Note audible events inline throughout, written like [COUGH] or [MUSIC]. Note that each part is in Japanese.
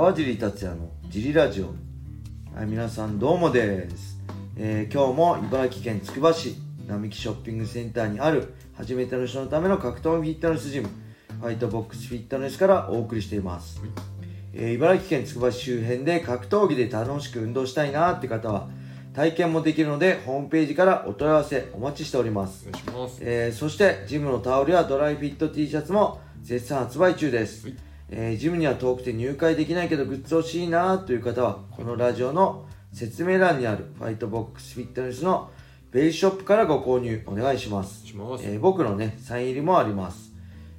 川尻達也のジリラジオ。はい皆さんどうもです、えー今日も茨城県つくば市並木ショッピングセンターにある初めての人のための格闘技フィットネスジムファイトボックスフィットネスからお送りしています、えー茨城県つくば市周辺で格闘技で楽しく運動したいなって方は体験もできるのでホームページからお問い合わせお待ちしております。お願いします。えーそしてジムのタオルやドライフィット T シャツも絶賛発売中です、はいえージムには遠くて入会できないけどグッズ欲しいなという方はこのラジオの説明欄にあるファイトボックスフィットネスのベースショップからご購入お願いします。します。えー僕のねサイン入りもあります、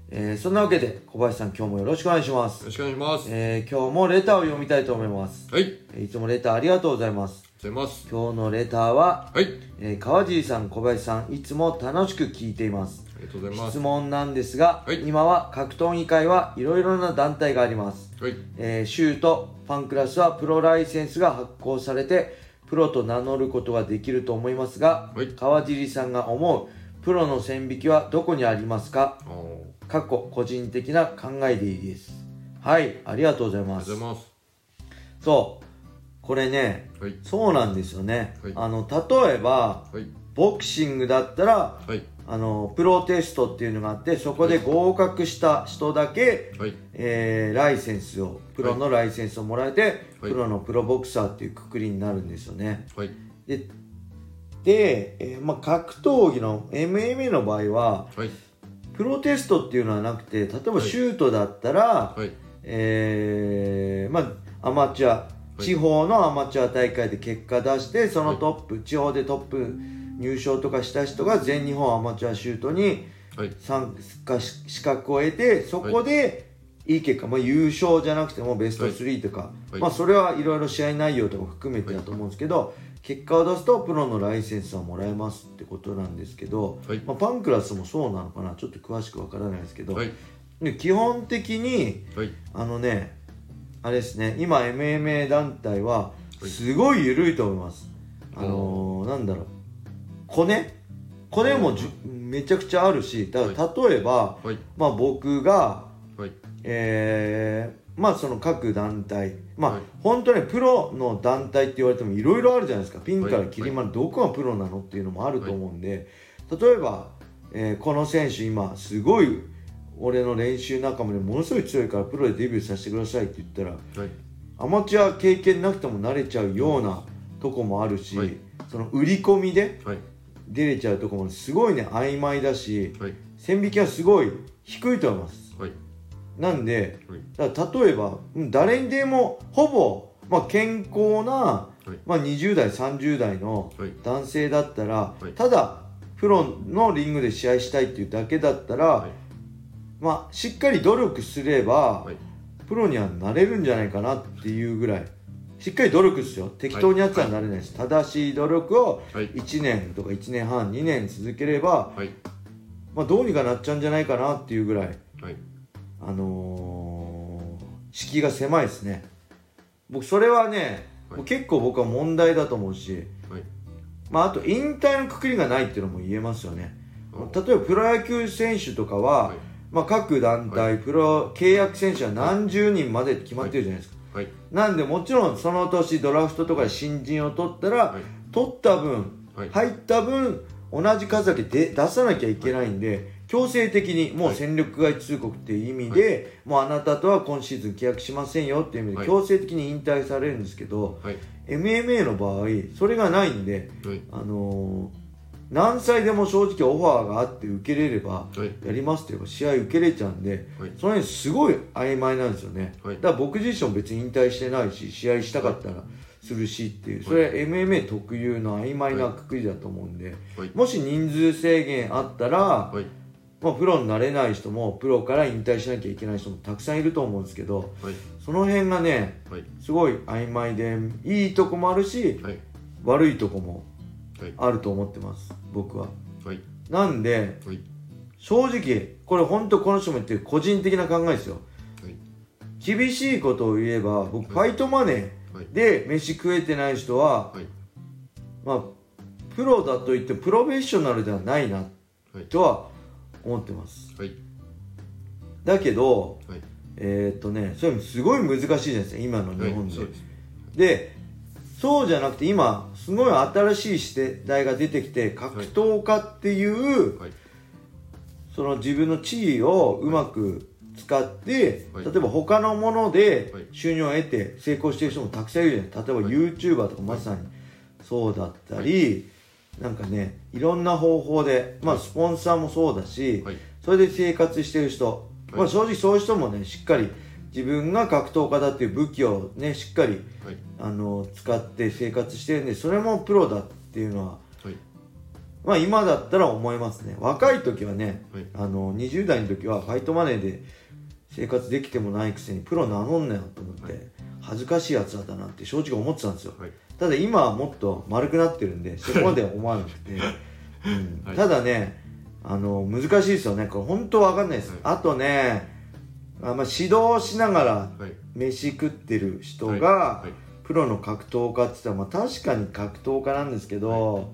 えーそんなわけで小林さん今日もよろしくお願いします。よろしくお願いします。えー今日もレターを読みたいと思います。はい。いつもレターありがとうございます。うございます。今日のレターは、はい。えー川尻さん小林さんいつも楽しく聞いていますありがとうございます。質問なんですが、はい今は格闘技界はいろいろな団体があります、はい。えー、シュートファンクラスはプロライセンスが発行されてプロと名乗ることができると思いますが、はい川尻さんが思うプロの線引きはどこにありますか？過去個人的な考えでいいですはいありがとうございありますがとうございます。そうこれねはい。そうなんですよね、はいあの例えばはい。ボクシングだったらはい。あのプロテストっていうのがあってそこで合格した人だけ、はい。えーライセンスをプロのライセンスをもらえて、はいプロのプロボクサーっていうくくりになるんですよねはい。でで、えーまあ、格闘技の MMA の場合ははい。プロテストっていうのはなくて例えばはいシュートだったら、はい。えーまあ、アマチュア、い地方のアマチュア大会で結果出してそのトップ、地方でトップ入賞とかした人が全日本アマチュアシュートにはい。参加し資格を得てそこでい。い結果、まあ、優勝じゃなくてもベスト3とか、はい。まあ、それはいろいろ試合内容とか含めてだと思うんですけど、結果を出すとプロのライセンスはもらえますってことなんですけど、はい。まあ、パンクラスもそうなのかな？ちょっと詳しくわからないですけど、はい。で基本的にはい。あのねあれですね。今 MMA 団体ははい。すごい緩いと思います、あのー、なんだろう。コネ？コネもじゅめちゃくちゃあるしだから例えば、はい。まあ、僕がはい。えーまあその各団体まあ、はい。本当ねプロの団体って言われてもいろいろあるじゃないですか。ピンからはいキリまで。どこがプロなのっていうのもあると思うんで、例えば、えーこの選手今すごい俺の練習仲間でものすごい強いからプロでデビューさせてくださいって言ったらはい。アマチュア経験なくても慣れちゃうようなとこもあるし、はいその売り込みではい。出れちゃうとこもすごいね曖昧だしはい。線引きはすごい低いと思いますはい。なんではい。だから例えばうん誰にでもほぼ、まあ、健康な、いまあ、20代30代のはい。男性だったら、はいただプロのリングで試合したいっていうだけだったら、はい。まあ、しっかり努力すれば、はい。プロにはなれるんじゃないかなっていうぐらいしっかり努力ですよ適当にやってたらなれないです、正しい努力をはい。1年とか1年半2年続ければ、はい。まあ、どうにかなっちゃうんじゃないかなっていうぐらいはい。あのー、敷居が狭いですね僕それはね、はい結構僕は問題だと思うし、はい。まあ、あと引退のくくりがないっていうのも言えますよねあ例えばプロ野球選手とかは、はい。まあ、各団体、プロ契約選手は何十人までって決まってるじゃないですか、はい。なんでもちろんその年ドラフトとかで新人を取ったら、はい。取った分はい。入った分同じ数だけで出さなきゃいけないんで、強制的にもう戦力外通告っていう意味で、もうあなたとは今シーズン契約しませんよっていう意味ではい強制的に引退されるんですけど、はい。MMA の場合それがないんで、はい。あのー何歳でも正直オファーがあって受けれればはい。やりますって言えば試合受けれちゃうんではい。その辺すごい曖昧なんですよね、はいだから僕自身も別に引退してないし試合したかったらするしっていうそれは MMA 特有の曖昧なくくりだと思うんで、はい。もし人数制限あったら、はい。まあ、プロになれない人もプロから引退しなきゃいけない人もたくさんいると思うんですけどはい。その辺がねはい。すごい曖昧でいいとこもあるしはい。悪いとこもはい。あると思ってます僕ははい。なんではい。正直これ本当この人も言ってる個人的な考えですよはい。厳しいことを言えば僕ファイトマネはい。ーで飯食えてない人ははい。まあプロだと言ってもプロフェッショナルではないなはいとは思ってますはい。だけどはい。えーっとねそれすごい難しいじゃないですか今の日本で、でそうじゃなくて今すごい新しい時代が出てきて格闘家っていう、はい。その自分の地位をうまく使って、はい。例えば他のものではい。収入を得て成功している人もたくさんいるじゃない。例えばはい。YouTuber とかまさにそうだったり、なんかねいろんな方法で、まあ、スポンサーもそうだし、はい。それで生活してる人、まあ、正直そういう人もねしっかり自分が格闘家だっていう武器をねしっかりはい。あの使って生活してるんでそれもプロだっていうのははい。まあ今だったら思いますね。若い時はね、はい。あの20代の時はファイトマネーで生活できてもないくせにプロ名乗んなよと思って、はい。恥ずかしいやつだったなって正直思ってたんですよ、はい。ただ今はもっと丸くなってるんでそこまでは思わなくて、[LAUGHS] うん。はい。ただねあの難しいですよね。これ本当わかんないです、はい。あとねあ、まあ、指導しながらはい。飯食ってる人が、プロの格闘家って言ったら、まあ、確かに格闘家なんですけど、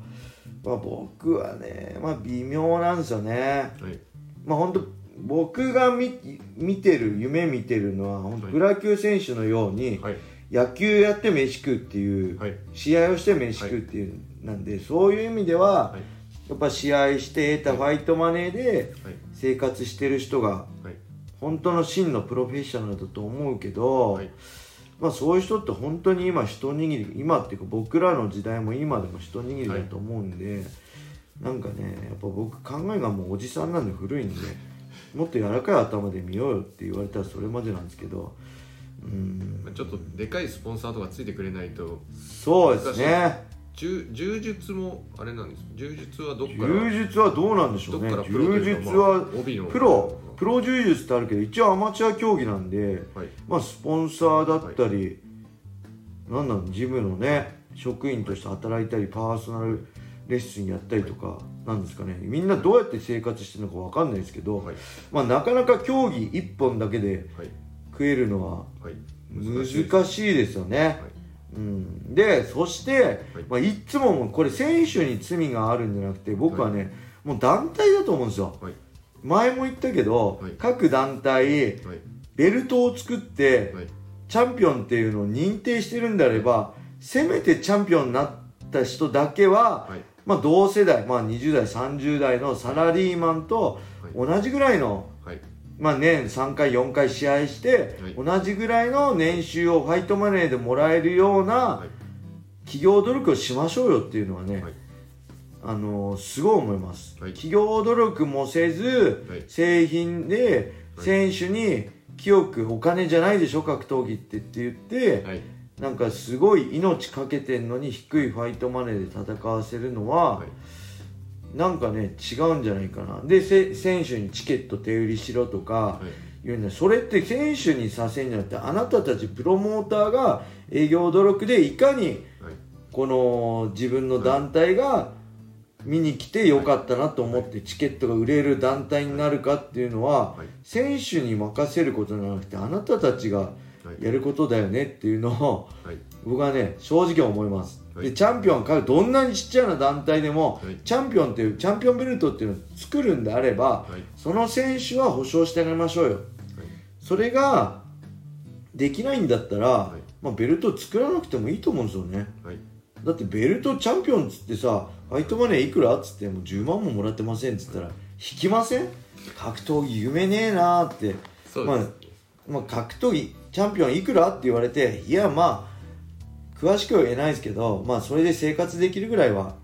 まあ、僕はね、まあ、微妙なんですよね。はい。まあ、本当僕が見見てる夢見てるのは本当はいプロ野球選手のように、はい。野球やって飯食うっていう、はい。試合をして飯食うっていう、なんでそういう意味では、はい。やっぱ試合して得たファイトマネーではい。生活してる人がはい本当の真のプロフェッショナルだと思うけど、はい。まあそういう人って本当に今一握り今っていうか僕らの時代も今でも一握りだと思うんで、なんかねやっぱ僕考えがもうおじさんなんで古いんで [LAUGHS] もっと柔らかい頭で見ようよって言われたらそれまでなんですけどうん。まあちょっとでかいスポンサーとかついてくれないとそうですね。柔柔術もあれなんです。柔術はどっから？柔術はどうなんでしょうね。柔術はプロプロ柔術ってあるけど一応アマチュア競技なんではい。まあスポンサーだったり、なんなのジムのね職員として働いたりパーソナルレッスンやったりとかなんですかね。みんなどうやって生活してるのかわかんないですけど、はい。まあ、なかなか競技1本だけではい。食えるのははい。難しいですよね。うん、でそして、まあ、いつもこれ選手に罪があるんじゃなくて僕はね、もう団体だと思うんですよ。はい前も言ったけど、はい。各団体はい。ベルトを作って、はい。チャンピオンっていうのを認定してるんであればせめてチャンピオンになった人だけは、はい。まあ、同世代、まあ、20代30代のサラリーマンと同じぐらいの、はい。まあ、年3回4回試合して、はい。同じぐらいの年収をファイトマネーでもらえるようなはい。企業努力をしましょうよっていうのはね、はいあのーすごい思います、はい。企業努力もせず、はい。製品ではい。選手に清くお金じゃないでしょ格闘技ってって言って、はい。なんかすごい命かけてんのに低いファイトマネーで戦わせるのは、はい。なんかね違うんじゃないかな。でせ選手にチケット手売りしろとかはい。言うんだ。それって選手にさせんじゃなくてあなたたちプロモーターが営業努力でいかにはい。この自分の団体が見に来てよかったなと思ってチケットが売れる団体になるかっていうのははい。選手に任せることじゃなくてあなたたちがはい。やることだよねっていうのをはい。僕はね正直思います、はい。でチャンピオンかどんなにちっちゃな団体でも、はい。チャンピオンっていうチャンピオンベルトっていうのを作るんであれば、はい。その選手は保証してあげましょうよ。それができないんだったら、はい。まあ、ベルトを作らなくてもいいと思うんですよね。はいだってベルトチャンピオンっつってさファイトマネーいくらっつってもう10万ももらってませんっつったら引きません？格闘技夢ねえなーって。そうです。まあ、格闘技チャンピオンいくらって言われていやまあ詳しくは言えないですけどまあそれで生活できるぐらいは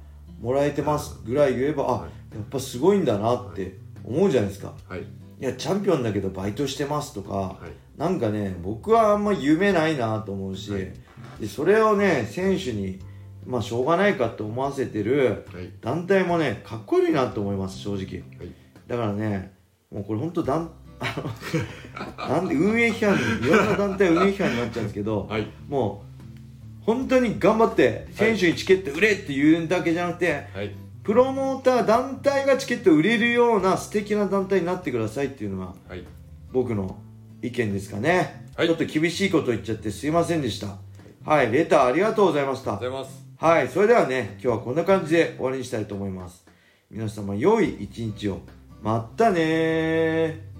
もらえてますぐらい言えばあはい。やっぱすごいんだなって思うじゃないですか。はい。いやチャンピオンだけどバイトしてますとかはい。なんかね僕はあんま夢ないなと思うし、はい。でそれをね選手にまあしょうがないかって思わせてるはい。団体もねかっこいいなと思います正直。はい。だからねもうこれ本当団あの [LAUGHS] なんで運営批判いろんな団体運営批判になっちゃうんですけど、はい。もう本当に頑張って選手にチケット売れって言うんだけじゃなくて、はい。プロモーター団体がチケット売れるような素敵な団体になってくださいっていうのがはい。僕の意見ですかね、はい。ちょっと厳しいこと言っちゃってすいませんでした。はいレターありがとうございました。ありがとうございますはいそれではね今日はこんな感じで終わりにしたいと思います。皆様良い一日を。まったねー。